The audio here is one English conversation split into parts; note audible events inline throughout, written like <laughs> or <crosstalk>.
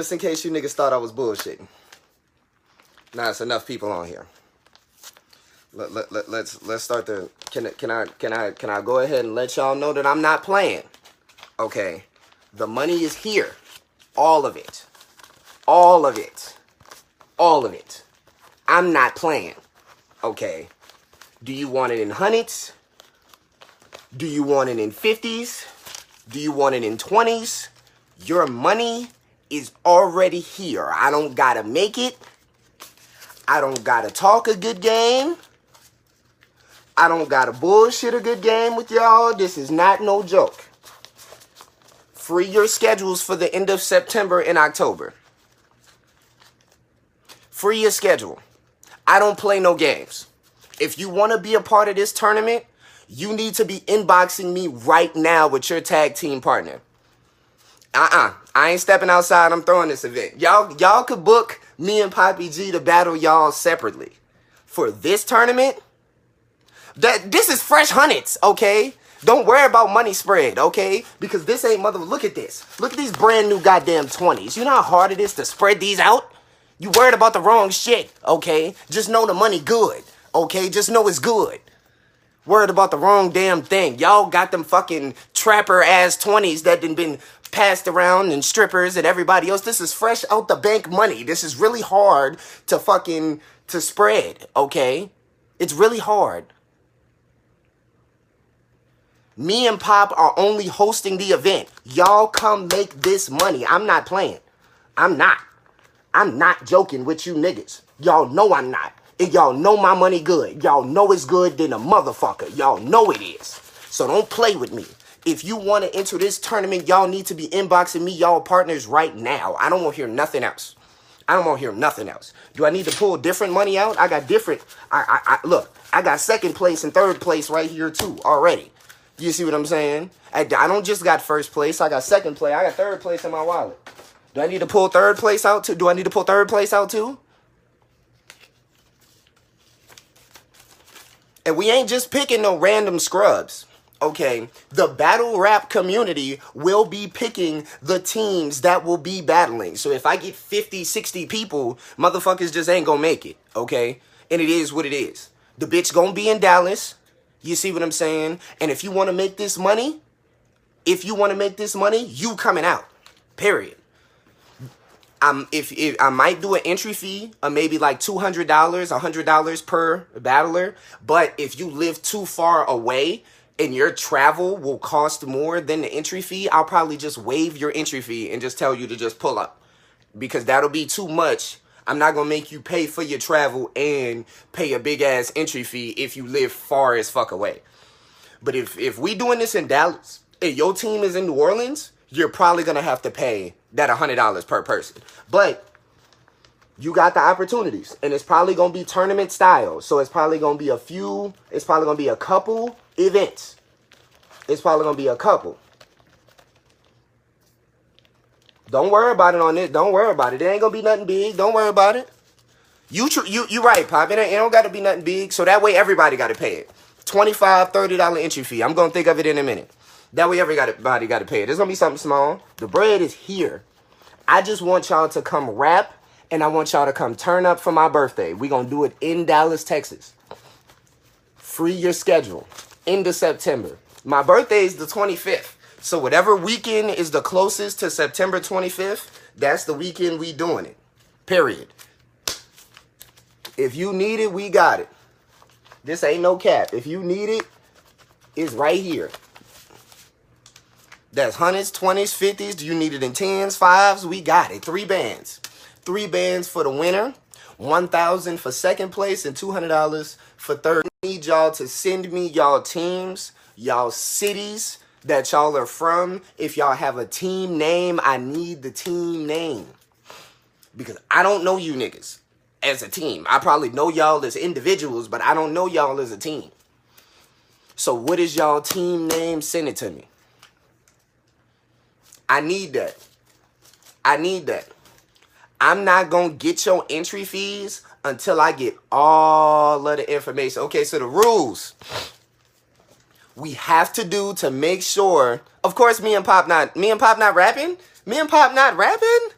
Just in case you niggas thought I was bullshitting. Nah, it's enough people on here. Let, let, let, let's let's start the can can I can I can I go ahead and let y'all know that I'm not playing. Okay. The money is here. All of it. All of it. All of it. I'm not playing. Okay. Do you want it in hundreds? Do you want it in 50s? Do you want it in 20s? Your money is already here. I don't gotta make it. I don't gotta talk a good game. I don't gotta bullshit a good game with y'all. This is not no joke. Free your schedules for the end of September and October. Free your schedule. I don't play no games. If you want to be a part of this tournament, you need to be inboxing me right now with your tag team partner. Uh-uh. I ain't stepping outside. I'm throwing this event. Y'all y'all could book me and Poppy G to battle y'all separately. For this tournament, that this is fresh hundreds, okay? Don't worry about money spread, okay? Because this ain't mother. Look at this. Look at these brand new goddamn 20s. You know how hard it is to spread these out? You worried about the wrong shit, okay? Just know the money good, okay? Just know it's good. Worried about the wrong damn thing. Y'all got them fucking trapper ass 20s that done been passed around and strippers and everybody else. This is fresh out the bank money. This is really hard to fucking to spread, okay? It's really hard. Me and Pop are only hosting the event. Y'all come make this money. I'm not playing. I'm not. I'm not joking with you niggas. Y'all know I'm not. And y'all know my money good. Y'all know it's good than a motherfucker. Y'all know it is. So don't play with me. If you want to enter this tournament, y'all need to be inboxing me, y'all partners, right now. I don't want to hear nothing else. I don't want to hear nothing else. Do I need to pull different money out? I got different. I, I, I look. I got second place and third place right here too already. You see what I'm saying? I, I don't just got first place. I got second place. I got third place in my wallet. Do I need to pull third place out too? Do I need to pull third place out too? And we ain't just picking no random scrubs. Okay, the battle rap community will be picking the teams that will be battling. So if I get 50, 60 people, motherfuckers just ain't gonna make it. Okay, and it is what it is. The bitch gonna be in Dallas. You see what I'm saying? And if you wanna make this money, if you wanna make this money, you coming out. Period. I'm if, if I might do an entry fee of maybe like two hundred dollars, hundred dollars per battler. But if you live too far away and your travel will cost more than the entry fee, I'll probably just waive your entry fee and just tell you to just pull up because that'll be too much. I'm not gonna make you pay for your travel and pay a big ass entry fee if you live far as fuck away. But if if we doing this in Dallas and your team is in New Orleans, you're probably gonna have to pay that hundred dollars per person. But you got the opportunities, and it's probably gonna be tournament style. So it's probably gonna be a few. It's probably gonna be a couple events. It's probably gonna be a couple. Don't worry about it on it. Don't worry about it. It ain't gonna be nothing big. Don't worry about it. You tr- you you right, Pop. It, ain't, it don't got to be nothing big. So that way everybody got to pay it. 25 $30 entry fee. I'm gonna think of it in a minute. That way everybody got to pay it. It's gonna be something small. The bread is here. I just want y'all to come rap, and I want y'all to come turn up for my birthday. We gonna do it in Dallas, Texas. Free your schedule. End of September. My birthday is the 25th. So whatever weekend is the closest to September 25th, that's the weekend we doing it. Period. If you need it, we got it. This ain't no cap. If you need it, it's right here. That's hundreds, twenties, fifties. Do you need it in tens, fives? We got it. Three bands. Three bands for the winner. One thousand for second place and two hundred dollars for third. I need y'all to send me y'all teams, y'all cities that y'all are from. If y'all have a team name, I need the team name. Because I don't know you niggas as a team. I probably know y'all as individuals, but I don't know y'all as a team. So what is y'all team name? Send it to me. I need that. I need that. I'm not going to get your entry fees until I get all of the information. Okay, so the rules we have to do to make sure. Of course, me and Pop not me and Pop not rapping. Me and Pop not rapping.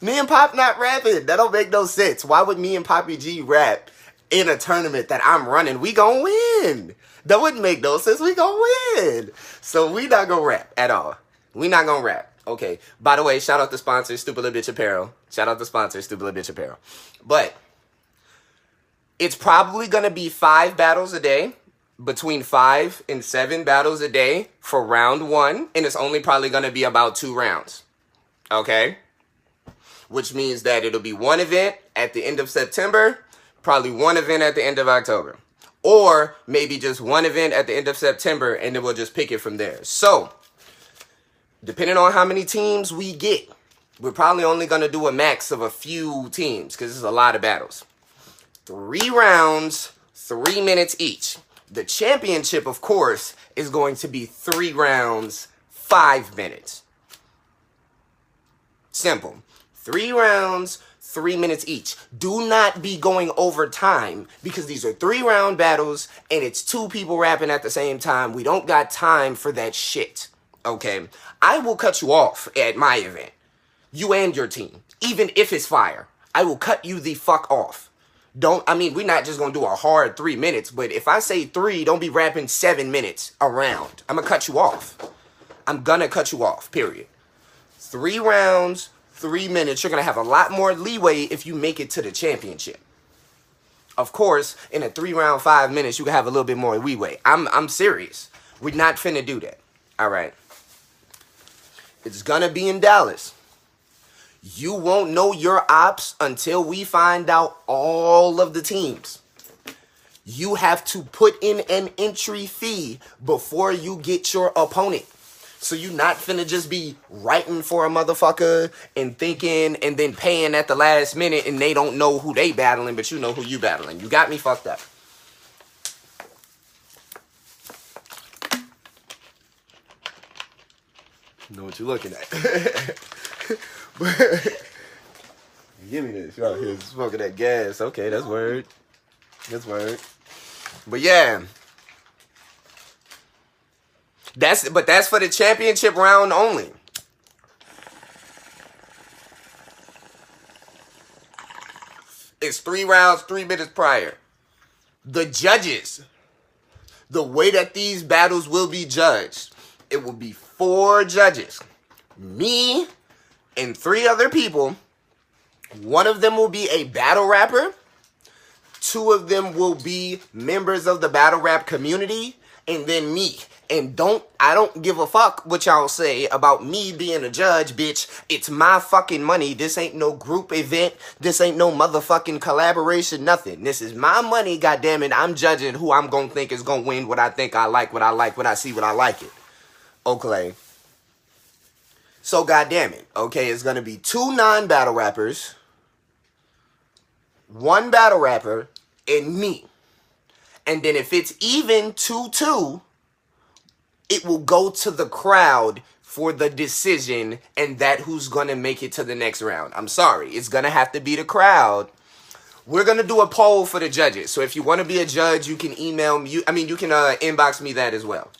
Me and Pop not rapping. That don't make no sense. Why would me and Poppy G rap in a tournament that I'm running? We gonna win. That wouldn't make no sense. We gonna win. So we not gonna rap at all. We not gonna rap. Okay. By the way, shout out the sponsor, Stupid Little Bitch Apparel. Shout out the sponsor, Stupid Little Bitch Apparel. But it's probably gonna be five battles a day between five and seven battles a day for round one, and it's only probably going to be about two rounds. Okay? Which means that it'll be one event at the end of September, probably one event at the end of October. Or maybe just one event at the end of September, and then we'll just pick it from there. So, depending on how many teams we get, we're probably only going to do a max of a few teams because it's a lot of battles. Three rounds, three minutes each. The championship, of course, is going to be three rounds, five minutes. Simple. Three rounds, three minutes each. Do not be going over time because these are three round battles and it's two people rapping at the same time. We don't got time for that shit. Okay? I will cut you off at my event. You and your team. Even if it's fire. I will cut you the fuck off don't I mean we're not just gonna do a hard three minutes, but if I say three, don't be rapping seven minutes around. I'm gonna cut you off. I'm gonna cut you off, period. Three rounds, three minutes. You're gonna have a lot more leeway if you make it to the championship. Of course, in a three round five minutes, you can have a little bit more leeway. I'm I'm serious. We're not finna do that. Alright. It's gonna be in Dallas. You won't know your ops until we find out all of the teams. You have to put in an entry fee before you get your opponent. So you not finna just be writing for a motherfucker and thinking and then paying at the last minute and they don't know who they battling, but you know who you battling. You got me fucked up. Know what you're looking at. <laughs> But give me this. Y'all here smoking that gas. Okay, that's word. That's word. But yeah. That's but that's for the championship round only. It's three rounds, three minutes prior. The judges, the way that these battles will be judged, it will be four judges. Me, and three other people. One of them will be a battle rapper. Two of them will be members of the battle rap community. And then me. And don't, I don't give a fuck what y'all say about me being a judge, bitch. It's my fucking money. This ain't no group event. This ain't no motherfucking collaboration, nothing. This is my money, goddammit. I'm judging who I'm gonna think is gonna win what I think I like, what I like, what I see, what I like it. Okay. So goddamn it, okay, it's gonna be two non-battle rappers, one battle rapper, and me. And then if it's even 2-2, it will go to the crowd for the decision and that who's gonna make it to the next round. I'm sorry, it's gonna have to be the crowd. We're gonna do a poll for the judges. So if you want to be a judge, you can email me. I mean, you can uh, inbox me that as well.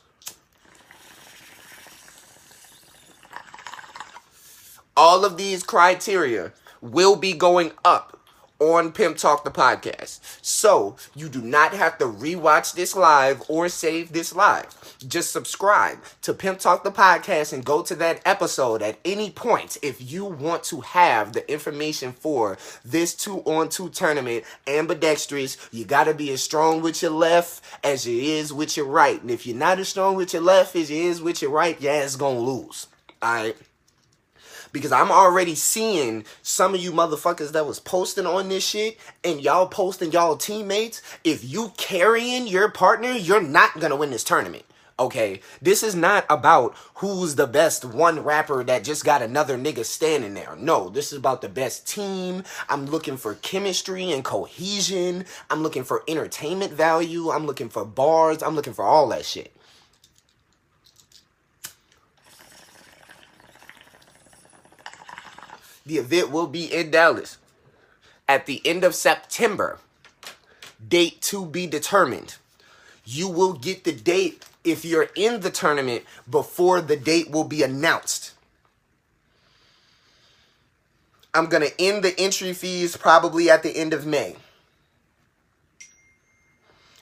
All of these criteria will be going up on Pimp Talk the podcast. So you do not have to rewatch this live or save this live. Just subscribe to Pimp Talk the podcast and go to that episode at any point if you want to have the information for this two on two tournament ambidextrous. You got to be as strong with your left as you is with your right. And if you're not as strong with your left as you is with your right, your ass gonna lose. All right because I'm already seeing some of you motherfuckers that was posting on this shit and y'all posting y'all teammates. If you carrying your partner, you're not gonna win this tournament. Okay, this is not about who's the best one rapper that just got another nigga standing there. No, this is about the best team. I'm looking for chemistry and cohesion. I'm looking for entertainment value. I'm looking for bars. I'm looking for all that shit. The event will be in Dallas at the end of September. Date to be determined. You will get the date if you're in the tournament before the date will be announced. I'm going to end the entry fees probably at the end of May.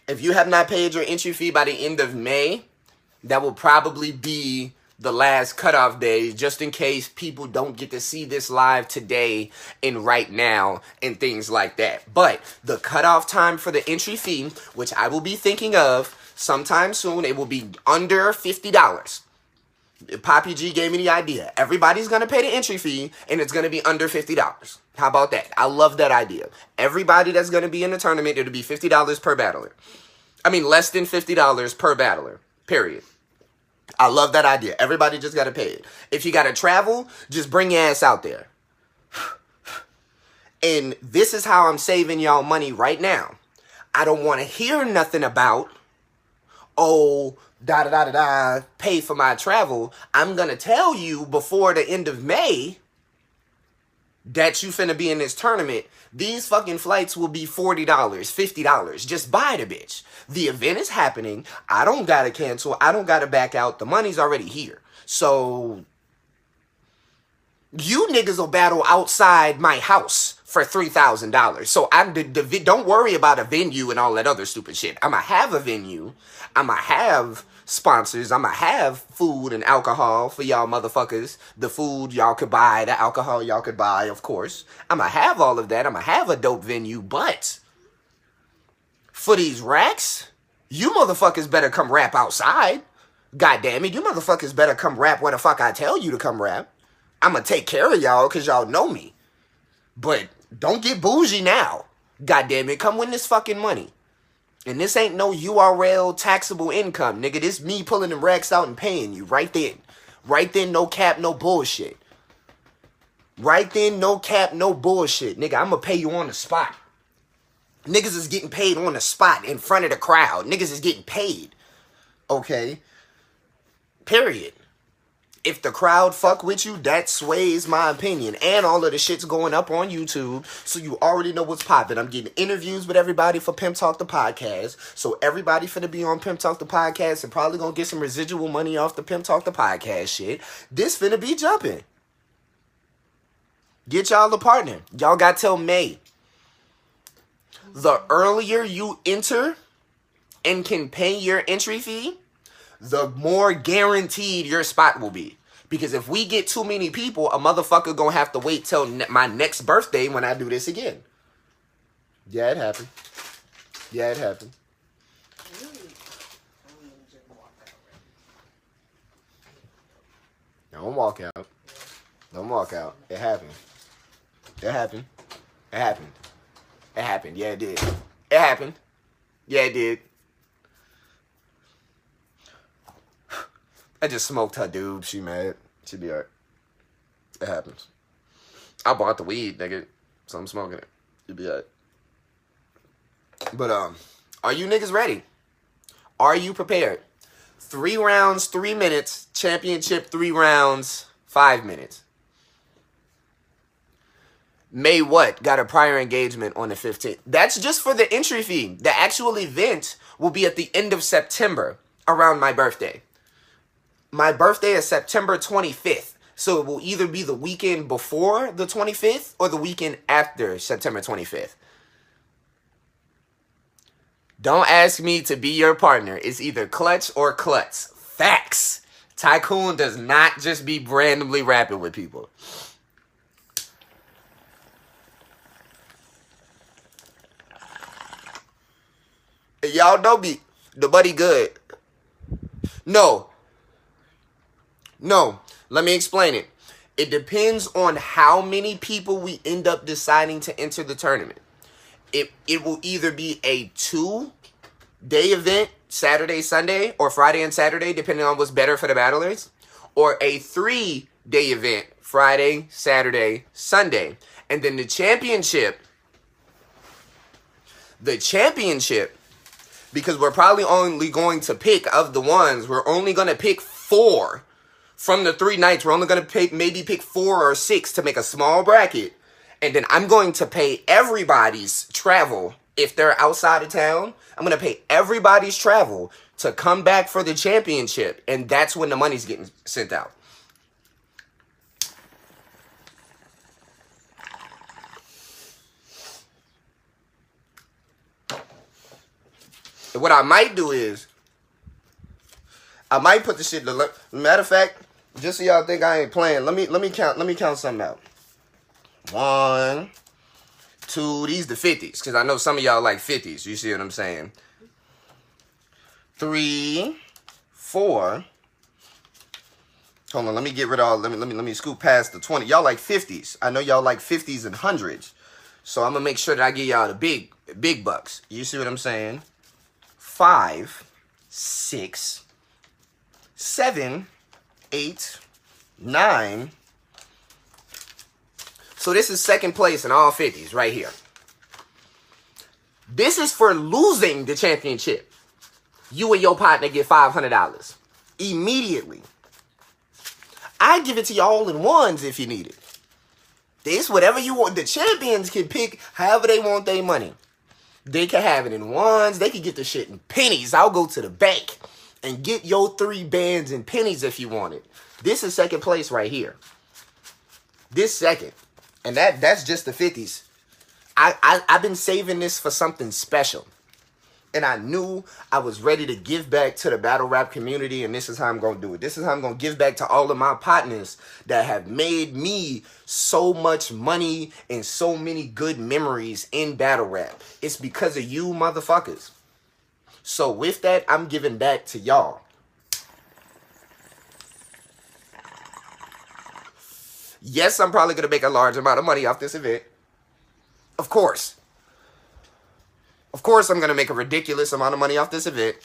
If you have not paid your entry fee by the end of May, that will probably be the last cutoff day just in case people don't get to see this live today and right now and things like that. But the cutoff time for the entry fee, which I will be thinking of sometime soon, it will be under $50. Poppy G gave me the idea. Everybody's gonna pay the entry fee and it's gonna be under $50. How about that? I love that idea. Everybody that's gonna be in the tournament, it'll be $50 per battler. I mean, less than $50 per battler, period. I love that idea. Everybody just gotta pay it. If you gotta travel, just bring your ass out there. <sighs> And this is how I'm saving y'all money right now. I don't wanna hear nothing about, oh, da da da da da, pay for my travel. I'm gonna tell you before the end of May that you finna be in this tournament. These fucking flights will be $40, $50. Just buy the bitch. The event is happening. I don't gotta cancel. I don't gotta back out. The money's already here. So you niggas will battle outside my house for three thousand dollars. So I'm the, the don't worry about a venue and all that other stupid shit. I'ma have a venue. I'ma have sponsors. I'ma have food and alcohol for y'all motherfuckers. The food y'all could buy, the alcohol y'all could buy, of course. I'ma have all of that. I'ma have a dope venue, but for these racks, you motherfuckers better come rap outside. God damn it, you motherfuckers better come rap where the fuck I tell you to come rap. I'ma take care of y'all because y'all know me. But don't get bougie now. God damn it, come win this fucking money. And this ain't no URL taxable income, nigga. This me pulling the racks out and paying you right then. Right then, no cap, no bullshit. Right then, no cap, no bullshit. Nigga, I'm gonna pay you on the spot. Niggas is getting paid on the spot in front of the crowd. Niggas is getting paid. Okay? Period. If the crowd fuck with you, that sways my opinion. And all of the shit's going up on YouTube. So you already know what's popping. I'm getting interviews with everybody for Pimp Talk the Podcast. So everybody finna be on Pimp Talk the Podcast and probably gonna get some residual money off the Pimp Talk the Podcast shit. This finna be jumping. Get y'all a partner. Y'all got till May the earlier you enter and can pay your entry fee, the more guaranteed your spot will be. Because if we get too many people, a motherfucker gonna have to wait till ne- my next birthday when I do this again. Yeah, it happened. Yeah, it happened. Don't walk out. Don't walk out. It happened. It happened. It happened. It happened. Yeah, it did. It happened. Yeah, it did. I just smoked her dude. She mad. She be alright. It happens. I bought the weed, nigga. So I'm smoking it. You be alright. But um, are you niggas ready? Are you prepared? Three rounds, three minutes. Championship, three rounds, five minutes. May what got a prior engagement on the 15th. That's just for the entry fee. The actual event will be at the end of September around my birthday. My birthday is September 25th. So it will either be the weekend before the 25th or the weekend after September 25th. Don't ask me to be your partner. It's either clutch or klutz. Facts. Tycoon does not just be randomly rapping with people. Y'all know me. The buddy good. No. No. Let me explain it. It depends on how many people we end up deciding to enter the tournament. It it will either be a two day event, Saturday, Sunday, or Friday and Saturday, depending on what's better for the battlers, or a three day event, Friday, Saturday, Sunday. And then the championship, the championship because we're probably only going to pick of the ones, we're only going to pick four from the three nights, we're only going to pick maybe pick four or six to make a small bracket. And then I'm going to pay everybody's travel if they're outside of town. I'm going to pay everybody's travel to come back for the championship. And that's when the money's getting sent out. And what I might do is, I might put the shit. To, matter of fact, just so y'all think I ain't playing, let me let me count. Let me count something out. One, two. These the fifties because I know some of y'all like fifties. You see what I'm saying? Three, four. Hold on, let me get rid of all. Let me let me let me scoop past the twenty. Y'all like fifties. I know y'all like fifties and hundreds. So I'm gonna make sure that I give y'all the big big bucks. You see what I'm saying? Five, six, seven, eight, nine. So this is second place in all 50s right here. This is for losing the championship. You and your partner get $500 immediately. I give it to y'all in ones if you need it. This, whatever you want. The champions can pick however they want their money. They can have it in ones. They can get the shit in pennies. I'll go to the bank and get your three bands and pennies if you want it. This is second place right here. This second. And that that's just the 50s. I, I I've been saving this for something special and I knew I was ready to give back to the battle rap community, and this is how I'm gonna do it. This is how I'm gonna give back to all of my partners that have made me so much money and so many good memories in battle rap. It's because of you motherfuckers. So with that, I'm giving back to y'all. Yes, I'm probably gonna make a large amount of money off this event. Of course. Of course, I'm gonna make a ridiculous amount of money off this event.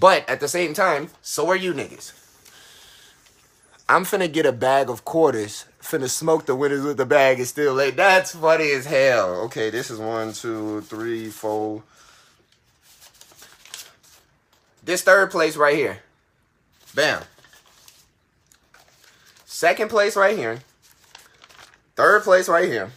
But at the same time, so are you niggas. I'm finna get a bag of quarters. Finna smoke the winners with the bag is still late. That's funny as hell. Okay, this is one, two, three, four. This third place right here. Bam. Second place right here. Third place right here.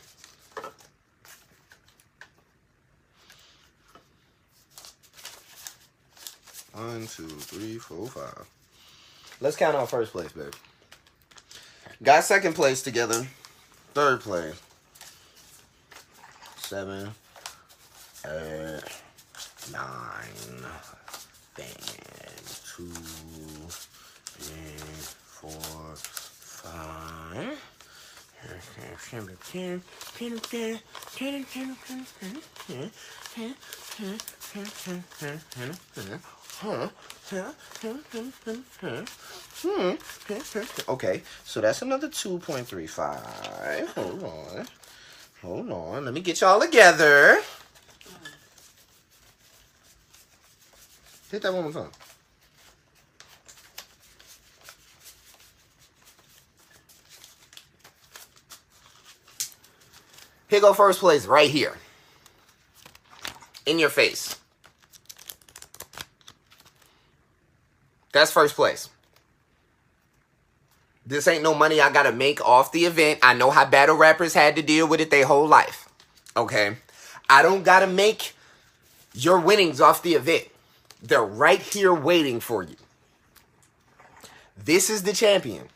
One, two, three, four, five. Let's count on first place, baby. Got second place together. Third place. Seven. Eight. Nine. Then two. Three. Four. Five. Okay, so that's another 2.35. Hold on. Hold on. Let me get y'all together. Hit that one more time. Here go first place right here. In your face. That's first place. This ain't no money I gotta make off the event. I know how battle rappers had to deal with it their whole life. Okay? I don't gotta make your winnings off the event. They're right here waiting for you. This is the champion.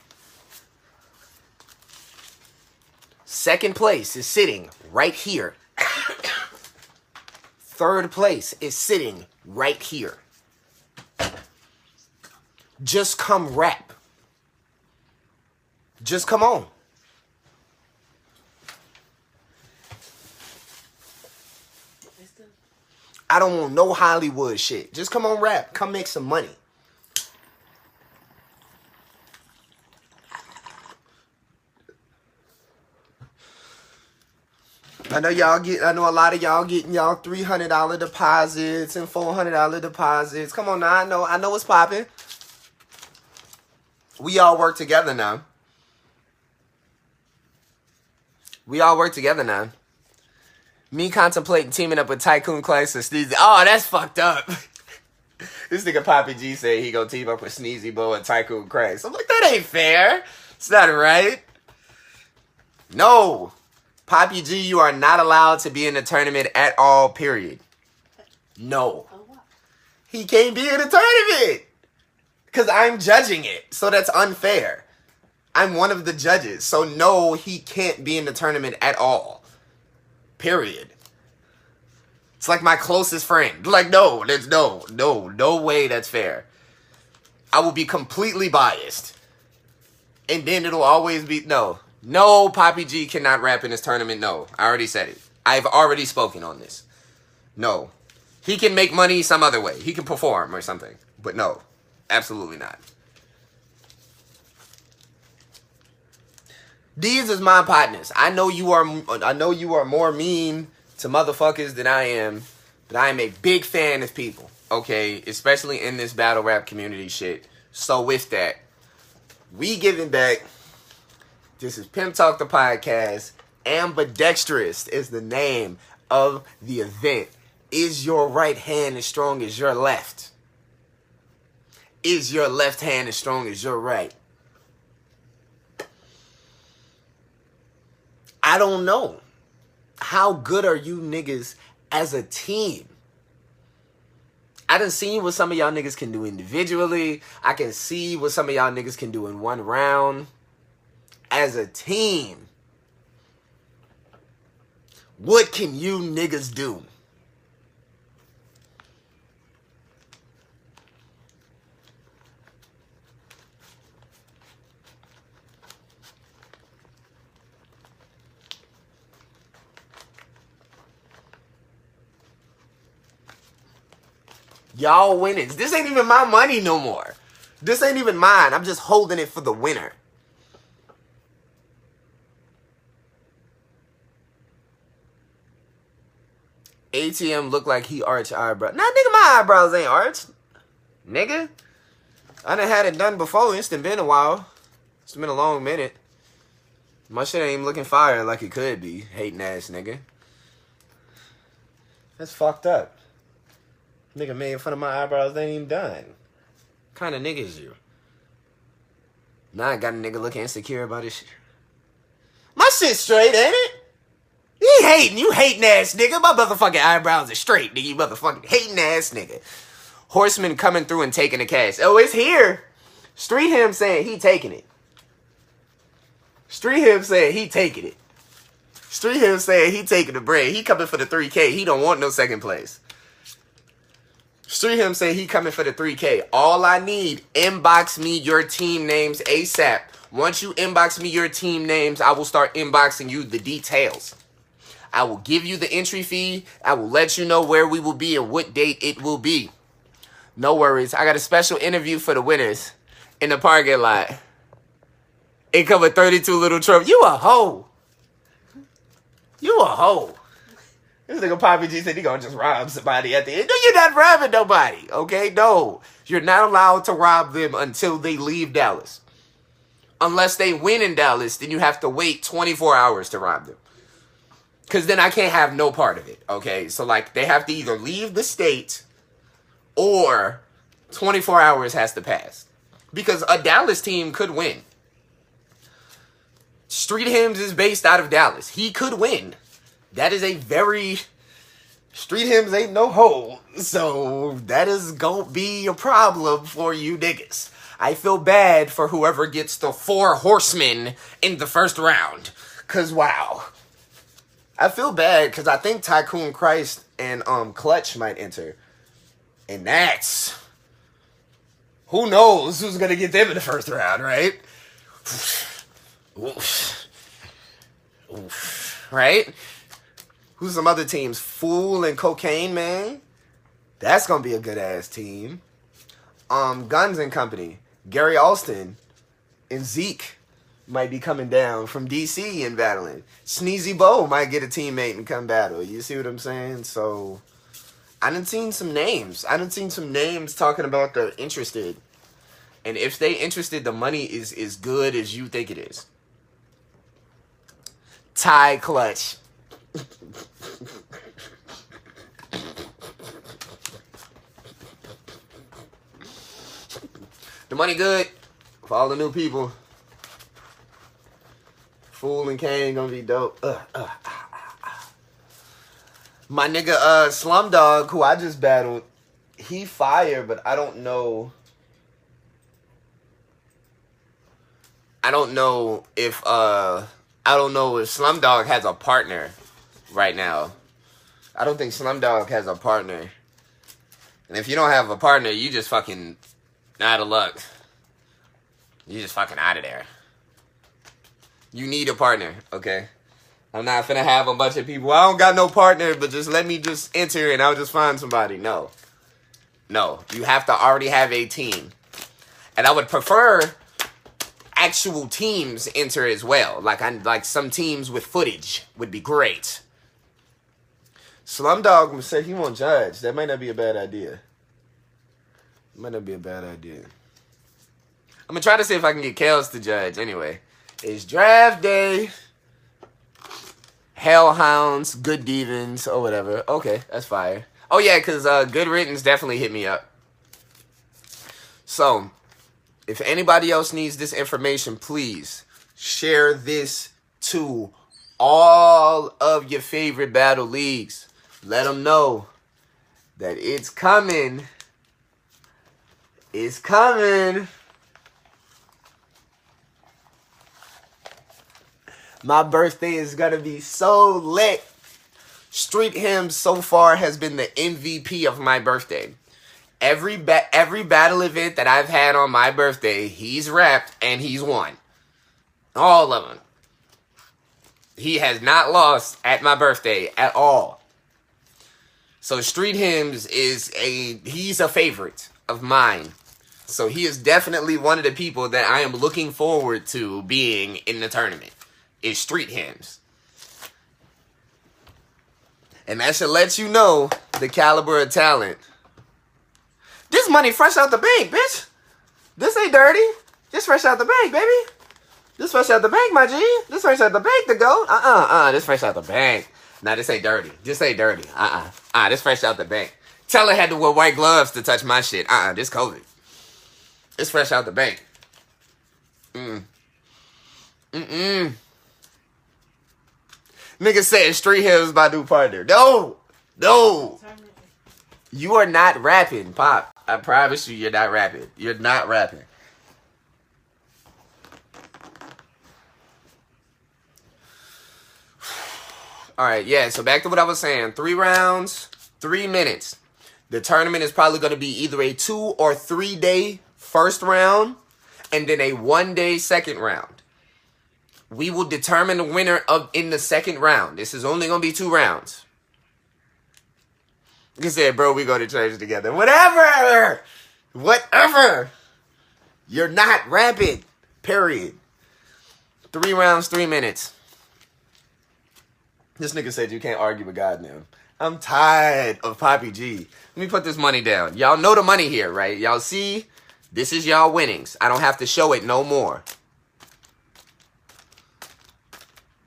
Second place is sitting right here. <coughs> Third place is sitting right here. Just come rap. Just come on. I don't want no Hollywood shit. Just come on rap. Come make some money. I know y'all get. I know a lot of y'all getting y'all three hundred dollar deposits and four hundred dollar deposits. Come on now, I know. I know it's popping. We all work together now. We all work together now. Me contemplating teaming up with Tycoon Class and Sneezy. Oh, that's fucked up. <laughs> this nigga Poppy G said he gonna team up with Sneezy Bo and Tycoon Craig. I'm like, that ain't fair. It's not right. No. Poppy G, you are not allowed to be in the tournament at all, period. No. Oh, he can't be in the tournament. Because I'm judging it. So that's unfair. I'm one of the judges. So no, he can't be in the tournament at all. Period. It's like my closest friend. Like, no, there's no, no, no way that's fair. I will be completely biased. And then it'll always be no. No, Poppy G cannot rap in this tournament. No. I already said it. I've already spoken on this. No. He can make money some other way. He can perform or something. But no. Absolutely not. These is my partners. I know you are I know you are more mean to motherfuckers than I am, but I am a big fan of people. Okay, especially in this battle rap community shit. So with that, we giving back. This is Pimp Talk the podcast. Ambidextrous is the name of the event. Is your right hand as strong as your left? Is your left hand as strong as your right? I don't know. How good are you niggas as a team? I done seen what some of y'all niggas can do individually. I can see what some of y'all niggas can do in one round. As a team, what can you niggas do? Y'all winnings. This ain't even my money no more. This ain't even mine. I'm just holding it for the winner. ATM look like he arched eyebrows. Nah, nigga, my eyebrows ain't arched. Nigga. I done had it done before. It's been a while. It's been a long minute. My shit ain't looking fire like it could be. Hating ass nigga. That's fucked up. Nigga made fun of my eyebrows, they ain't even done. kind of nigga is you? Now I got a nigga looking insecure about his shit. My shit straight, ain't it? You hating, you hating ass nigga. My motherfucking eyebrows are straight, nigga. You motherfucking hating ass nigga. Horseman coming through and taking the cash. Oh, it's here. Street Hymns saying he taking it. Street Hymns saying he taking it. Street Hymns saying he taking the bread. He coming for the 3K. He don't want no second place. Street Hymns say he coming for the 3K. All I need, inbox me your team names ASAP. Once you inbox me your team names, I will start inboxing you the details. I will give you the entry fee. I will let you know where we will be and what date it will be. No worries. I got a special interview for the winners in the parking lot. It with 32 little trophies. You a hoe. You a hoe. This nigga Poppy G said he gonna just rob somebody at the end. No, you're not robbing nobody. Okay, no. You're not allowed to rob them until they leave Dallas. Unless they win in Dallas, then you have to wait 24 hours to rob them. Cause then I can't have no part of it. Okay, so like they have to either leave the state or 24 hours has to pass. Because a Dallas team could win. Street Hymns is based out of Dallas. He could win that is a very street hymns ain't no hole. So that is gonna be a problem for you niggas. I feel bad for whoever gets the four horsemen in the first round. Cause wow. I feel bad because I think Tycoon Christ and um Clutch might enter. And that's who knows who's gonna get them in the first round, right? Oof. Oof. Right? Who's some other teams? Fool and Cocaine Man. That's gonna be a good ass team. Um, Guns and Company. Gary Alston and Zeke might be coming down from DC and battling. Sneezy Bo might get a teammate and come battle. You see what I'm saying? So I done seen some names. I done seen some names talking about the interested. And if they interested, the money is as good as you think it is. Ty Clutch the money good for all the new people. Fool and Kane gonna be dope. Uh, uh, uh, My nigga uh Slumdog, who I just battled, he fire, but I don't know. I don't know if uh I don't know if Slumdog has a partner right now. I don't think Slumdog has a partner. And if you don't have a partner, you just fucking out of luck. You just fucking out of there. You need a partner, okay? I'm not finna have a bunch of people. I don't got no partner, but just let me just enter and I'll just find somebody. No. No. You have to already have a team. And I would prefer actual teams enter as well. Like I like some teams with footage would be great. Slumdog said he won't judge. That might not be a bad idea. Might not be a bad idea. I'm gonna try to see if I can get Kels to judge. Anyway, it's draft day. Hellhounds, Good Devons, or whatever. Okay, that's fire. Oh yeah, cause uh, Good Riddance definitely hit me up. So, if anybody else needs this information, please share this to all of your favorite battle leagues. Let them know that it's coming. It's coming. My birthday is gonna be so lit. Street Hymns so far has been the MVP of my birthday. Every ba- every battle event that I've had on my birthday, he's rapped and he's won. All of them. He has not lost at my birthday at all. So Street Hymns is a he's a favorite of mine. So he is definitely one of the people that I am looking forward to being in the tournament is Street Hymns. And that should let you know the caliber of talent. This money fresh out the bank, bitch. This ain't dirty. This fresh out the bank, baby. This fresh out the bank, my G. This fresh out the bank to go. Uh-uh, uh, this fresh out the bank. Nah, this ain't dirty. This ain't dirty. Uh-uh. Uh, this fresh out the bank. Teller had to wear white gloves to touch my shit. Uh-uh, this COVID. It's fresh out the bank. Mm. Mm-mm. Nigga said Street Hills by new partner. No, no. You are not rapping, Pop. I promise you, you're not rapping. You're not rapping. All right, yeah. So back to what I was saying. Three rounds, three minutes. The tournament is probably going to be either a two or three day first round, and then a one day second round we will determine the winner of in the second round. This is only gonna be two rounds. You said, bro, we go to church together. Whatever! Whatever! You're not rapid. Period. Three rounds, three minutes. This nigga said you can't argue with God now. I'm tired of Poppy G. Let me put this money down. Y'all know the money here, right? Y'all see? This is y'all winnings. I don't have to show it no more.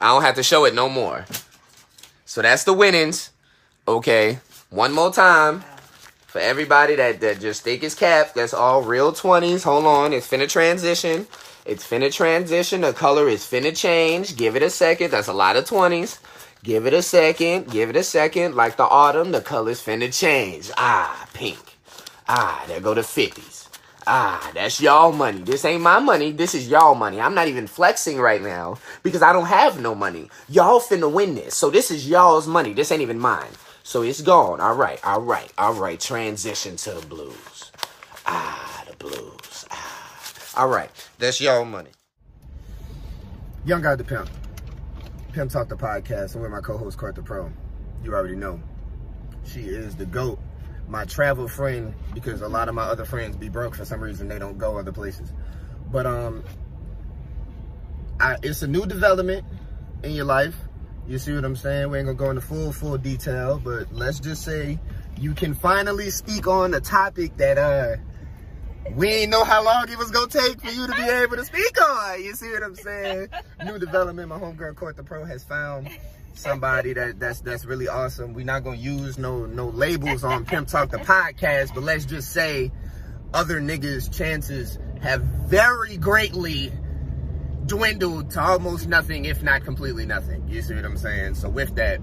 I don't have to show it no more. So that's the winnings. Okay. One more time. For everybody that, that just think it's cap, that's all real 20s. Hold on. It's finna transition. It's finna transition. The color is finna change. Give it a second. That's a lot of 20s. Give it a second. Give it a second. Like the autumn, the color's finna change. Ah, pink. Ah, there go the 50s. Ah, that's y'all money. This ain't my money. This is y'all money. I'm not even flexing right now because I don't have no money. Y'all finna win this. So this is y'all's money. This ain't even mine. So it's gone. All right, all right, all right. Transition to the blues. Ah, the blues. Ah. All right, that's y'all money. Young guy the pimp. Pimp Talk the podcast. I'm with my co-host Kourt the Pro. You already know. She is the GOAT my travel friend because a lot of my other friends be broke for some reason. They don't go other places. But um, I, it's a new development in your life. You see what I'm saying? We ain't gonna go into full, full detail, but let's just say you can finally speak on a topic that uh we ain't know how long it was gonna take for you to be able to speak on. You see what I'm saying? New development, my homegirl Kourt the Pro has found somebody that that's that's really awesome. We're not gonna use no no labels on Pimp Talk the podcast, but let's just say other niggas' chances have very greatly dwindled to almost nothing, if not completely nothing. You see what I'm saying? So with that,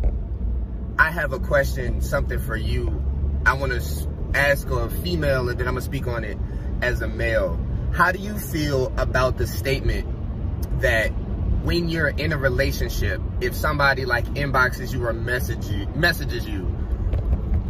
I have a question, something for you. I want to ask a female, and then I'm gonna speak on it as a male. How do you feel about the statement that when you're in a relationship, if somebody like inboxes you or message you, messages you,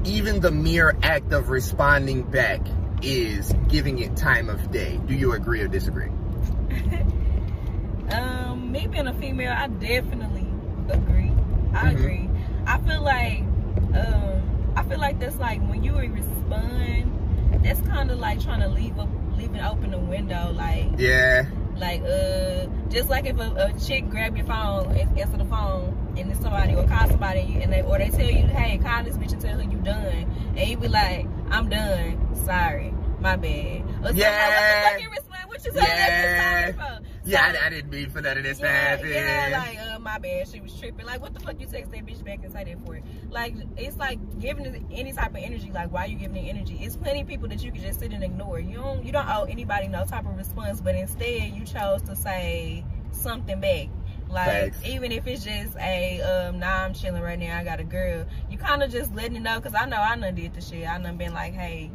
even the mere act of responding back is giving it time of day. Do you agree or disagree? <laughs> um, me being a female, I definitely agree. I mm-hmm. agree. I feel like um, I feel like that's like when you respond, that's kind of like trying to leave a leaving open the window, like yeah, like uh, just like if a, a chick grab your phone, and answer the phone, and then somebody or call somebody, and they or they tell you, hey, call this bitch and tell her you done, and you be like, I'm done, sorry, my bad. Or yeah. Like, what the fuck you What you yeah. Yeah, I, I, didn't mean for none of this yeah, to happen. Yeah, like, uh, my bad, she was tripping. Like, what the fuck you text that bitch back and say that for? It? Like, it's like giving any type of energy. Like, why you giving it energy? It's plenty of people that you can just sit and ignore. You don't, you don't owe anybody no type of response, but instead you chose to say something back. Like Thanks. even if it's just a um nah I'm chilling right now, I got a girl. You kinda just letting it know because I know I done did the shit. I done been like, hey,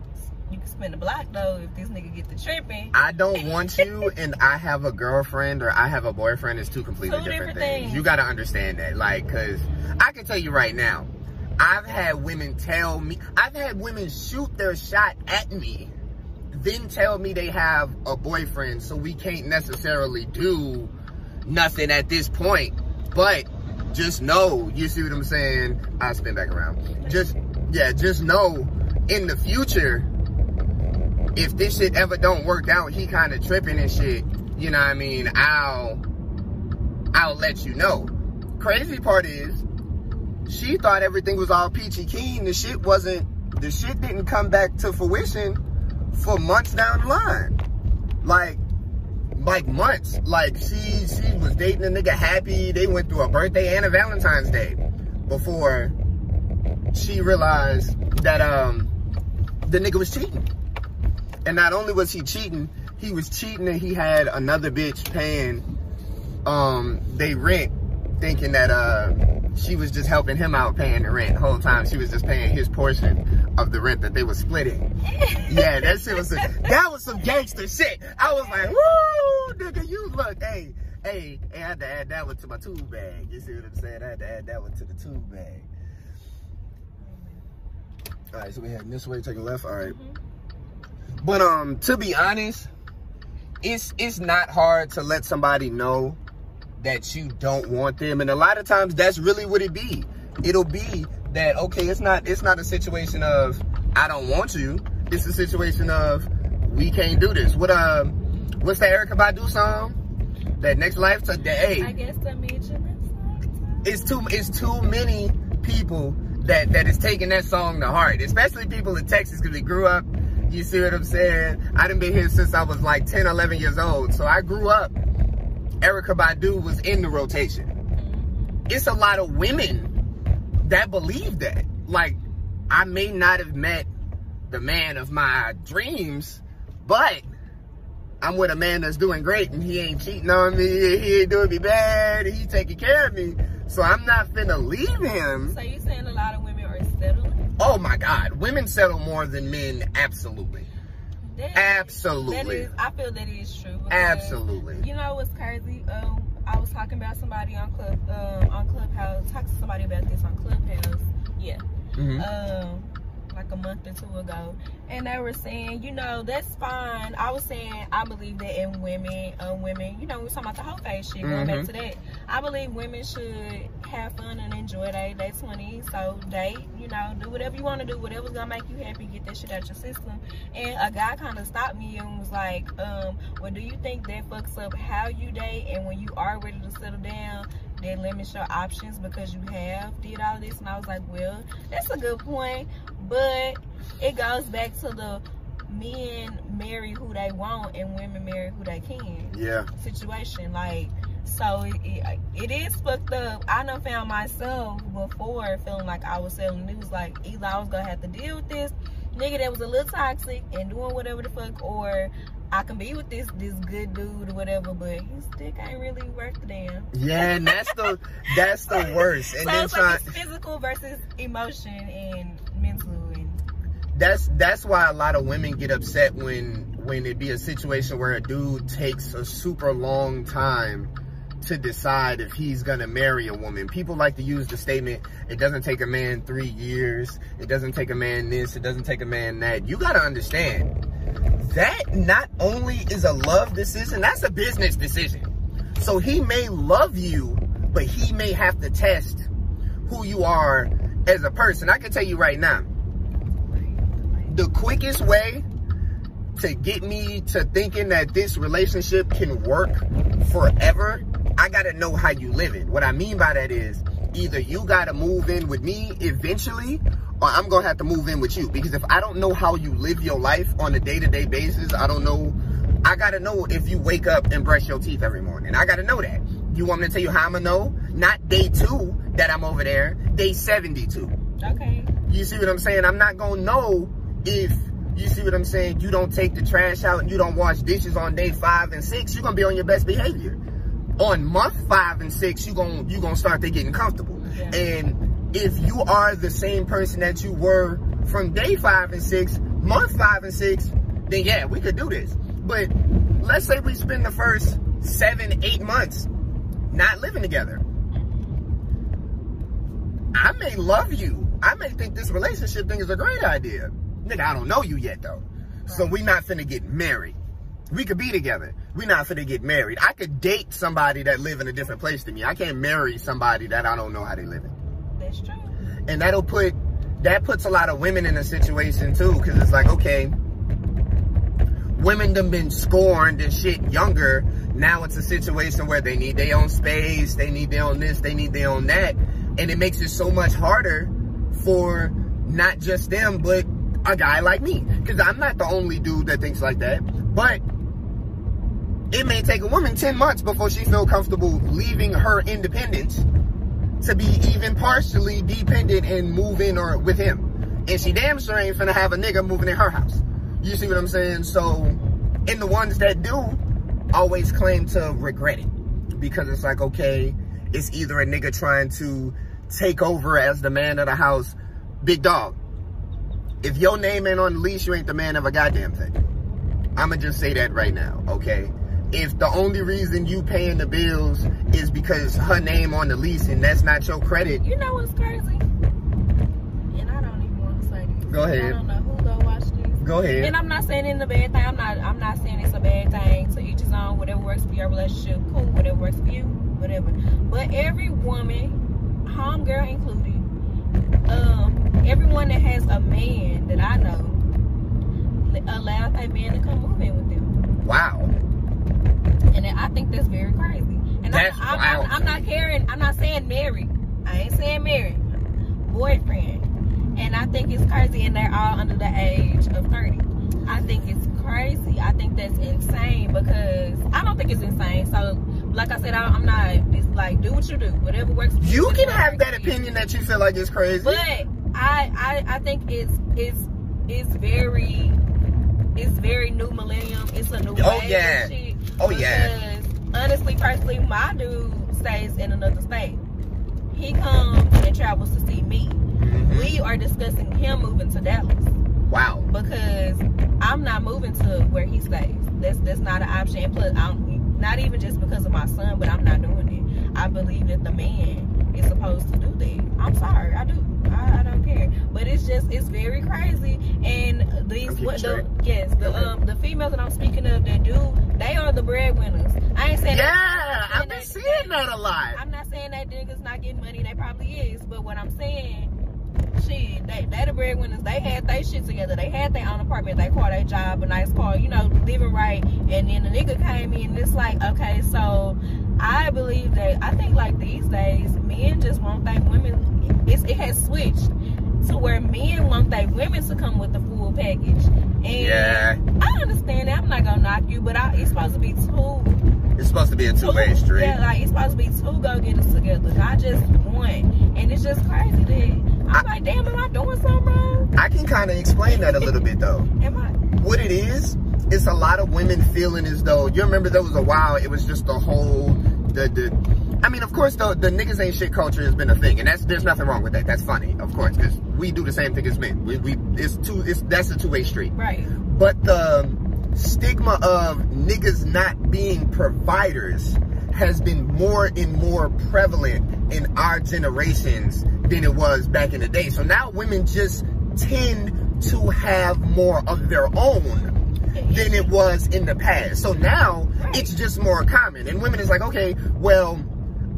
you can the block though if this nigga get the tripping. I don't want you <laughs> and I have a girlfriend or I have a boyfriend is two completely two different, different things. things. You gotta understand that. Like, cause I can tell you right now, I've had women tell me, I've had women shoot their shot at me, then tell me they have a boyfriend, so we can't necessarily do nothing at this point. But just know, you see what I'm saying? I spin back around. Just, yeah, just know in the future, if this shit ever don't work out, he kind of tripping and shit, you know what I mean, I'll, I'll let you know. Crazy part is, she thought everything was all peachy keen. The shit wasn't, the shit didn't come back to fruition for months down the line. Like, like months. Like she, she was dating a nigga happy. They went through a birthday and a Valentine's Day before she realized that, um, the nigga was cheating. And not only was he cheating, he was cheating and he had another bitch paying um they rent thinking that uh she was just helping him out paying the rent. The whole time she was just paying his portion of the rent that they were splitting. <laughs> yeah, that shit was, a, that was some gangster shit. I was like, woo, nigga, you look, hey, hey, hey, I had to add that one to my tube bag. You see what I'm saying? I had to add that one to the tube bag. All right, so we heading this way, taking left. All right. mm -hmm. But um, to be honest, it's it's not hard to let somebody know that you don't want them. And a lot of times that's really what it be. It'll be that okay, it's not it's not a situation of I don't want you. It's a situation of we can't do this. What um what's the Erykah Badu song? That next life today. I guess I meet you It's too it's too many people that that is taking that song to heart, especially people in Texas because they grew up you see what I'm saying? I done been here since I was like 10, 11 years old. So I grew up, Erykah Badu was in the rotation. It's a lot of women that believe that. Like, I may not have met the man of my dreams, but I'm with a man that's doing great and he ain't cheating on me, he ain't doing me bad, he taking care of me. So I'm not finna leave him. So you saying a lot of? Oh my God, women settle more than men, absolutely. That, absolutely. That is, I feel that is true. Absolutely. You know what's crazy? Um, I was talking about somebody on club um, on Clubhouse. Talked to somebody about this on Clubhouse. Yeah. Mm -hmm. Um, like a month or two ago and they were saying you know that's fine i was saying i believe that in women um women you know we are talking about the whole face shit going mm -hmm. back mm-hmm. to that i believe women should have fun and enjoy their day 20 so date you know do whatever you want to do whatever's gonna make you happy get that shit out your system and a guy kind of stopped me and was like um well do you think that fucks up how you date and when you are ready to settle down that limits your options because you have did all this and i was like well that's a good point but it goes back to the men marry who they want and women marry who they can yeah. situation like so it, it, it is fucked up. I know found myself before feeling like i was selling news like either i was gonna have to deal with this nigga that was a little toxic and doing whatever the fuck or I can be with this this good dude or whatever, but his dick ain't really worth the damn. Yeah, and that's the that's the <laughs> worst. And so then it's like it's physical versus emotion and mental and that's that's why a lot of women get upset when when it be a situation where a dude takes a super long time to decide if he's gonna marry a woman. People like to use the statement, it doesn't take a man three years, it doesn't take a man this, it doesn't take a man that. You gotta understand, that not only is a love decision, that's a business decision. So he may love you, but he may have to test who you are as a person. I can tell you right now, the quickest way to get me to thinking that this relationship can work forever, I gotta know how you live it. What I mean by that is either you gotta move in with me eventually or I'm gonna have to move in with you. Because if I don't know how you live your life on a day-to-day basis, I don't know, I gotta know if you wake up and brush your teeth every morning. I gotta know that. You want me to tell you how I'm gonna know? Not day two that I'm over there, day 72. Okay. You see what I'm saying? I'm not gonna know if you see what I'm saying? You don't take the trash out and you don't wash dishes on day five and six, you're gonna be on your best behavior. On month five and six, you're gonna you gonna start to getting comfortable. Yeah. And if you are the same person that you were from day five and six, month five and six, then yeah, we could do this. But let's say we spend the first seven, eight months not living together. I may love you. I may think this relationship thing is a great idea. Nigga, I don't know you yet though. So we not finna get married. We could be together. We not finna get married. I could date somebody that live in a different place than me. I can't marry somebody that I don't know how they live in. That's true. And that'll put that puts a lot of women in a situation too, because it's like, okay, women done been scorned and shit younger. Now it's a situation where they need their own space, they need their own this, they need their own that. And it makes it so much harder for not just them, but a guy like me. Because I'm not the only dude that thinks like that. But it may take a woman 10 months before she feel comfortable leaving her independence to be even partially dependent and moving or with him. And she damn sure ain't finna have a nigga moving in her house. You see what I'm saying? So, and the ones that do always claim to regret it. Because it's like, okay, it's either a nigga trying to take over as the man of the house. Big dog, if your name ain't on the lease, you ain't the man of a goddamn thing. I'ma just say that right now, okay? If the only reason you paying the bills is because her name on the lease and that's not your credit. You know what's crazy? And I don't even want to say this. Go ahead. I don't know who go watch this. Go ahead. And I'm not saying it's a bad thing. I'm not I'm not saying it's a bad thing. So each his own, whatever works for your relationship, cool, whatever works for you, whatever. But every woman, homegirl included, um, everyone that has a man that I know allows that man to come move in with them. Wow. And I think that's very crazy. And that's I, I, am I'm not caring. I'm not saying married. I ain't saying married. Boyfriend. And I think it's crazy, and they're all under the age of 30. I think it's crazy. I think that's insane because I don't think it's insane. So, like I said, I, am not. It's like do what you do, whatever works. you, you can have that opinion that you feel like it's crazy, but I, I, I think it's it's it's very it's very new millennium. It's a new. Oh yeah. Oh yeah. Honestly, personally, my dude stays in another state. He comes and travels to see me. Mm-hmm. We are discussing him moving to Dallas. Wow. Because I'm not moving to where he stays. That's that's not an option. And plus, I'm not even just because of my son, but I'm not doing it. I believe that the man is supposed to do that. I'm sorry, I do. I, I don't care. But it's just it's very crazy. And these what the yes the okay. um the females that I'm speaking of that do they are the breadwinners. I ain't saying that. yeah. That, I've been seeing that a lot. I'm not saying that niggas not getting money. They probably is. But what I'm saying shit, they they the breadwinners. They had their shit together. They had their own apartment, they car, their job, a nice car, you know, living right. And then the nigga came in, and it's like, okay, so I believe that I think like these days, men just want their women. It's, it has switched to where men want their women to come with the full package. And yeah. I understand that. I'm not gonna knock you, but I, it's supposed to be two. It's supposed to be a two-way street. Yeah, like it's supposed to be two go get getters together, not just one. And it's just crazy that I'm I, like, damn, am I doing something wrong? I can kind of explain that a little bit though. Am I? What it is, it's a lot of women feeling as though you remember there was a while it was just the whole the the. I mean, of course, the the niggas ain't shit culture has been a thing, and that's there's nothing wrong with that. That's funny, of course, because we do the same thing as men. We, we it's two it's that's a two way street. Right. But the stigma of niggas not being providers has been more and more prevalent in our generations than it was back in the day. So now women just tend to have more of their own than it was in the past. So now it's just more common. And women is like, okay, well,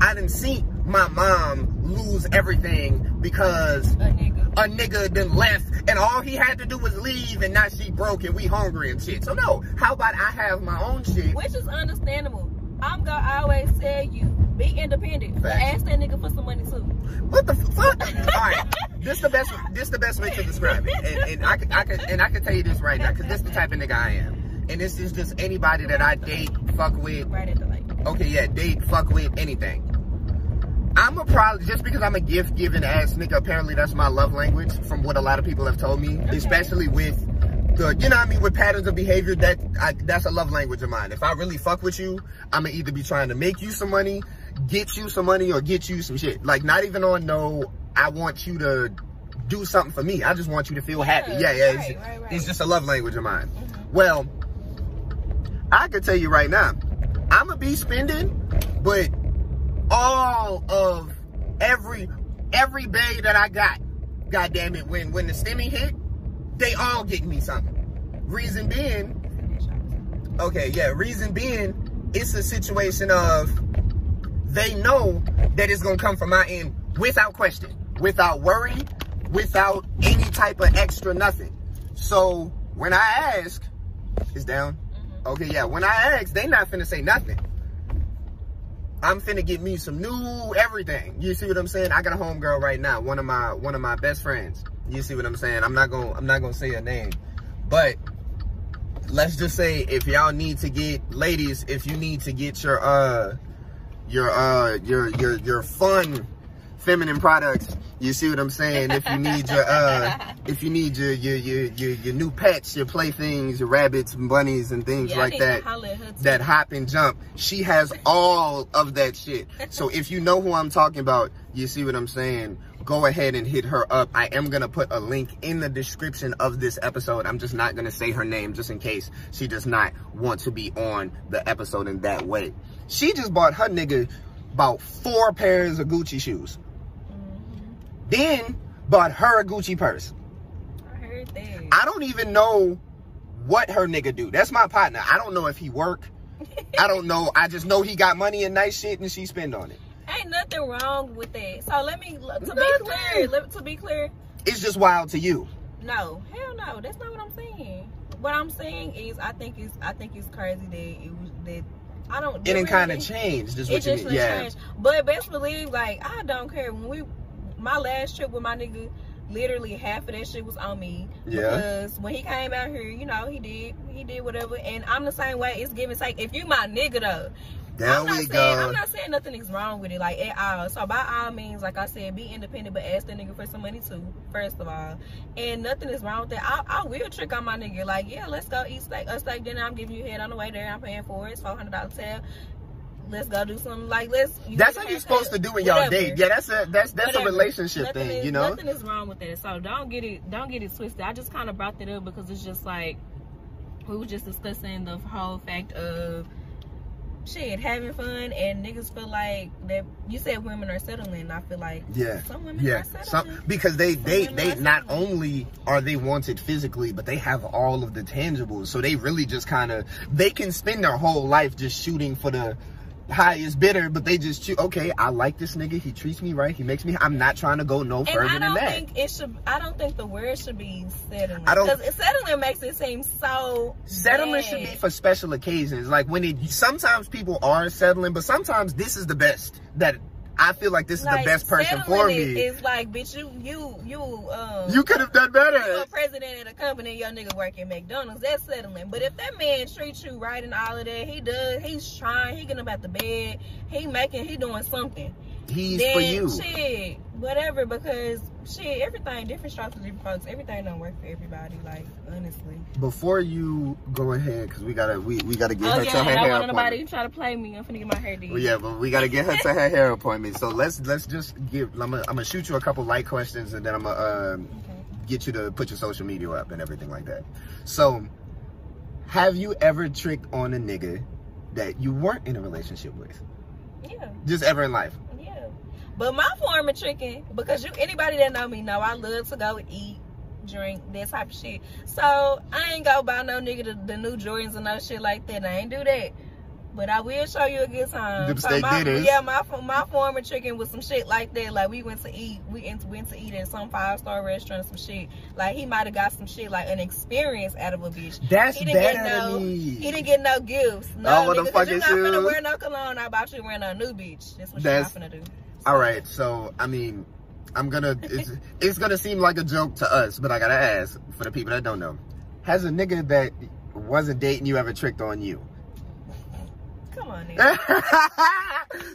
I didn't see my mom lose everything because A nigga. a nigga then left and all he had to do was leave and now she broke and we hungry and shit. So no, how about I have my own shit? Which is understandable. I'm gonna always tell you, be independent. But ask that nigga for some money too. What the fuck? All right, <laughs> this the best. This the best way to describe it, and, and I could, I could, and I can tell you this right now, because this the type of nigga I am, and this is just anybody that I date, fuck with. Right at the light. Okay, yeah, date, fuck with, anything. I'm a probably just because I'm a gift giving ass nigga. Apparently, that's my love language, from what a lot of people have told me, especially with the, you know what I mean, with patterns of behavior. That I, that's a love language of mine. If I really fuck with you, I'm gonna either be trying to make you some money, get you some money, or get you some shit. Like not even on no, I want you to do something for me. I just want you to feel happy. Yeah, yeah. It's, right, right, right. it's just a love language of mine. Mm-hmm. Well, I could tell you right now, I'm gonna be spending, but all of every every bag that I got, god damn it, when when the stimmy hit, they all get me something. Reason being, okay, yeah, reason being, it's a situation of they know that it's gonna come from my end without question, without worry, without any type of extra nothing. So when I ask, it's down. Okay, yeah. When I ask, they not finna say nothing. I'm finna get me some new everything. You see what I'm saying? I got a homegirl right now, one of my one of my best friends. You see what I'm saying? I'm not gonna I'm not gonna say her name, but let's just say if y'all need to get ladies, if you need to get your uh your uh your your your fun feminine products. You see what I'm saying? If you need your uh if you need your your your your, your new pets, your playthings, your rabbits and bunnies and things Yeah, like that holler at her too. that hop and jump. She has all of that shit. So if you know who I'm talking about, you see what I'm saying? Go ahead and hit her up. I am gonna put a link in the description of this episode. I'm just not gonna say her name just in case she does not want to be on the episode in that way. She just bought her nigga about four pairs of Gucci shoes. Then bought her a Gucci purse. I heard that. I don't even know what her nigga do. That's my partner. I don't know if he work. I don't know. I just know he got money and nice shit and she spend on it. Ain't nothing wrong with that. So let me to Nothing. be clear. Let, to be clear, It's just wild to you. no, hell no. That's not what I'm saying. What I'm saying is, I think it's I think it's crazy that it was that I don't. It that didn't kind of really- change. Just It what you just mean. Yeah. changed. But best believe, like I don't care when we my last trip with my nigga. Literally half of that shit was on me. Yeah. Because when he came out here, you know, he did he did whatever. And I'm the same way. It's give and take. If you my nigga though, There I'm not we saying, go. I'm not saying nothing is wrong with it, like at all. So by all means, like I said, be independent, but ask the nigga for some money too. First of all, and nothing is wrong with that. I, I will trick on my nigga, like yeah, let's go eat steak, a steak dinner. I'm giving you head on the way there. I'm paying for it. It's four hundred dollars tab. Let's go do something like let's. That's how you're supposed to do when y'all date. Yeah, that's a that's that's Whatever. a relationship Nothing thing, is- you know. Nothing is wrong with that. So don't get it don't get it twisted. I just kind of brought that up because it's just like we were just discussing the whole fact of shit having fun and niggas feel like that. You said women are settling. I feel like Yeah. some women Yeah, are settling. some because they they they not only are they wanted physically, but they have all of the tangibles. So they really just kind of they can spend their whole life just shooting for the highest bidder, but they just shoot. Okay, I like this nigga. He treats me right. He makes me. I'm not trying to go no and further than that. I don't think it should. I don't think the word should be settling. I don't- because settling makes it seem so. Settling should be for special occasions. Like when it sometimes people are settling, but sometimes this is the best that I feel like this is Like, the best person for me. it's like, bitch, you you you um. you could have done you better. a president at a company your nigga work at McDonald's, that's settling. But if that man treats you right and all of that, he does, he's trying, he getting up out the bed, he making, he doing something. He's then for you. shit, whatever, because shit, everything, different strokes for different folks. Everything don't work for everybody, like, honestly. Before you go ahead, because we gotta we, we gotta get Oh her yeah, to her I don't hair want appointment. nobody try to play me. I'm finna get my hair did. Well, yeah, but we gotta get her to her hair appointment. So let's let's just give. I'm gonna, I'm gonna shoot you a couple light questions, and then I'm gonna um, Okay. get you to put your social media up and everything like that. So, have you ever tricked on a nigga that you weren't in a relationship with? Yeah. Just ever in life. Yeah. But my form of tricking, because you anybody that know me know I love to go eat, drink, that type of shit. So I ain't go buy no nigga the, the new Jordans and no shit like that. I ain't do that. But I will show you a good time. Them So steak my, dinners. yeah, my my former chicken was some shit like that. Like we went to eat, we went to, went to eat at some five star restaurant, or some shit. Like he might have got some shit like an experience out of a bitch. That's he didn't get no. He didn't get no gifts. Oh, no, Oh, what the nigga, 'cause fucking you not finna shoes? wear no cologne. I bought you wearing a new bitch. That's what That's- you're not finna do. All right, so I mean, I'm gonna it's, it's gonna seem like a joke to us, but I gotta ask for the people that don't know: Has a nigga that wasn't dating you ever tricked on you? Come on, <laughs> nigga.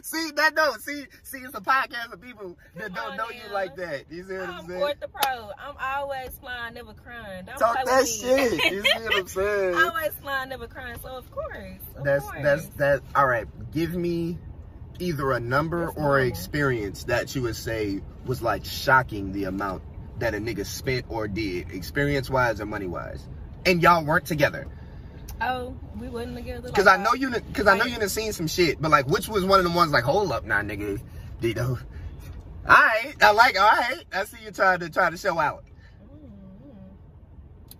see that no, see, see, it's a podcast of people that Come don't on know you like that. You see what I'm I'm saying? Kourt the Pro. I'm always flying, never crying. Don't Talk that shit. You see what I'm <laughs> saying? always flying, never crying. So of course, of That's course. that's that. All right, give me either a number or an experience that you would say was like shocking the amount that a nigga spent or did, experience wise or money wise, and y'all weren't together. Oh, we wasn't together. Cause like, I know you, cause I know you done seen some shit, but like, which was one of the ones like, hold up, now, nigga, know. All right, I like, all right, I see you trying to try to show out. Mm,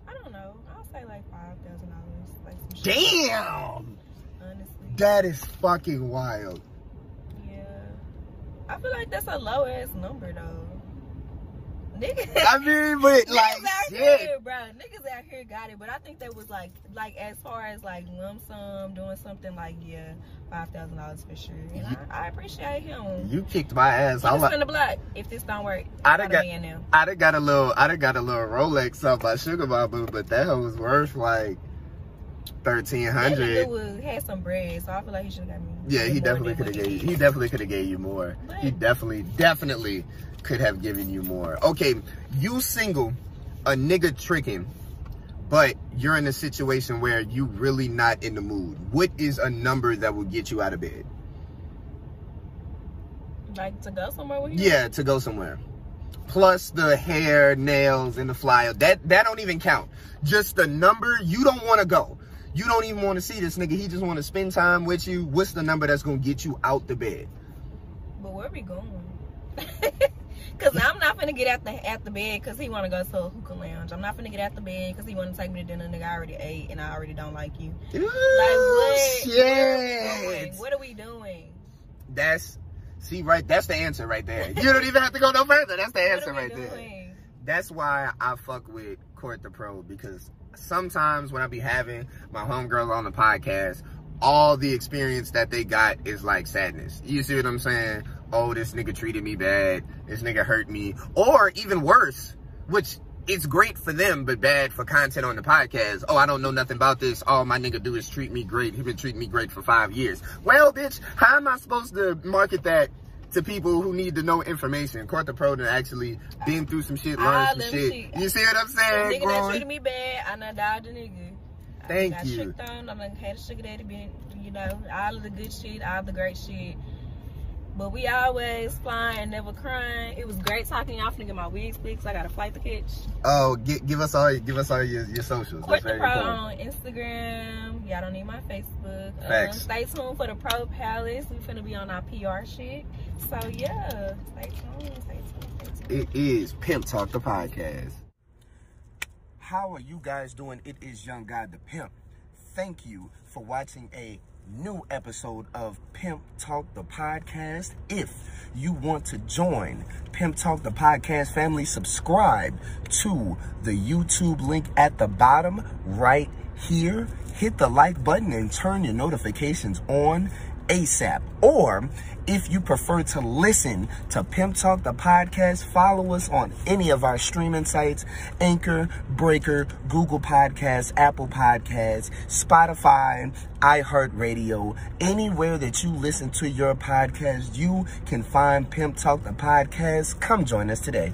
I don't know. I'll say like five thousand dollars, like some shit. Damn, Honestly, that is fucking wild. I feel like that's a low ass number though. Niggas, I mean, but <laughs> like, niggas out here, bro. Niggas out here got it, but I think that was like, like as far as like lump sum doing something like yeah, five thousand dollars for sure. And You- I, I appreciate him. You kicked my ass. I was like. finna block if this don't work. I done got- I done got a little, I done got a little Rolex off my sugar mama, but that was worth like thirteen hundred. had some bread, so I feel like he should have got me. Yeah, he definitely could have gave you. He definitely could have gave you more. He definitely, definitely could have given you more. Okay, you single, a nigga tricking, but you're in a situation where you really not in the mood. What is a number that will get you out of bed? Like to go somewhere with him? Yeah, to go somewhere. Plus the hair, nails, and the flyer. That that don't even count. Just the number. You don't want to go. You don't even want to see this nigga. He just want to spend time with you. What's the number that's gonna get you out the bed? But where are we going? <laughs> Cause I'm not gonna get out the at the bed because he wanna go to a hookah lounge. I'm not gonna get out the bed because he wanna take me to dinner. Nigga, I already ate and I already don't like you. Like what? Where are we? Shit. What are we doing? That's see right. That's the answer right there. You don't even have to go no further. That's the <laughs> answer right there. that's why I fuck with Kourt the Pro because sometimes when I be having my homegirls on the podcast, all the experience that they got is like sadness. You see what I'm saying? Oh, this nigga treated me bad. This nigga hurt me. Or even worse, which it's great for them, but bad for content on the podcast. Oh, I don't know nothing about this. All my nigga do is treat me great. He been treating me great for five years. Well, bitch, how am I supposed to market that to people who need to know information? Kourt the Pro done actually been through some shit, learned All some shit. shit. You see what I'm The saying? nigga that treated me bad, I done the nigga. Thank I you. tricked on. I done had a sugar daddy, been, you know, all of the good shit, all the great shit. But we always flying, never crying. It was great talking. Y'all finna get my wigs fixed. I got a flight to catch. Oh, gi- give us all, give us all your, your socials. Kourt That's the Pro important. on Instagram. Y'all don't need my Facebook. Um, stay tuned for the Pro Palace. We finna be on our PR shit. So yeah, stay tuned. Stay tuned. Stay tuned. It is Pimp Talk the podcast. How are you guys doing? It is Young God the Pimp. Thank you for watching a new episode of Pimp Talk the podcast. If you want to join Pimp Talk the podcast family, subscribe to the YouTube link at the bottom right here. Hit the like button and turn your notifications on ASAP. Or if you prefer to listen to Pimp Talk the podcast, follow us on any of our streaming sites Anchor, Breaker, Google Podcasts, Apple Podcasts, Spotify, iHeartRadio. Anywhere that you listen to your podcast, you can find Pimp Talk the podcast. Come join us today.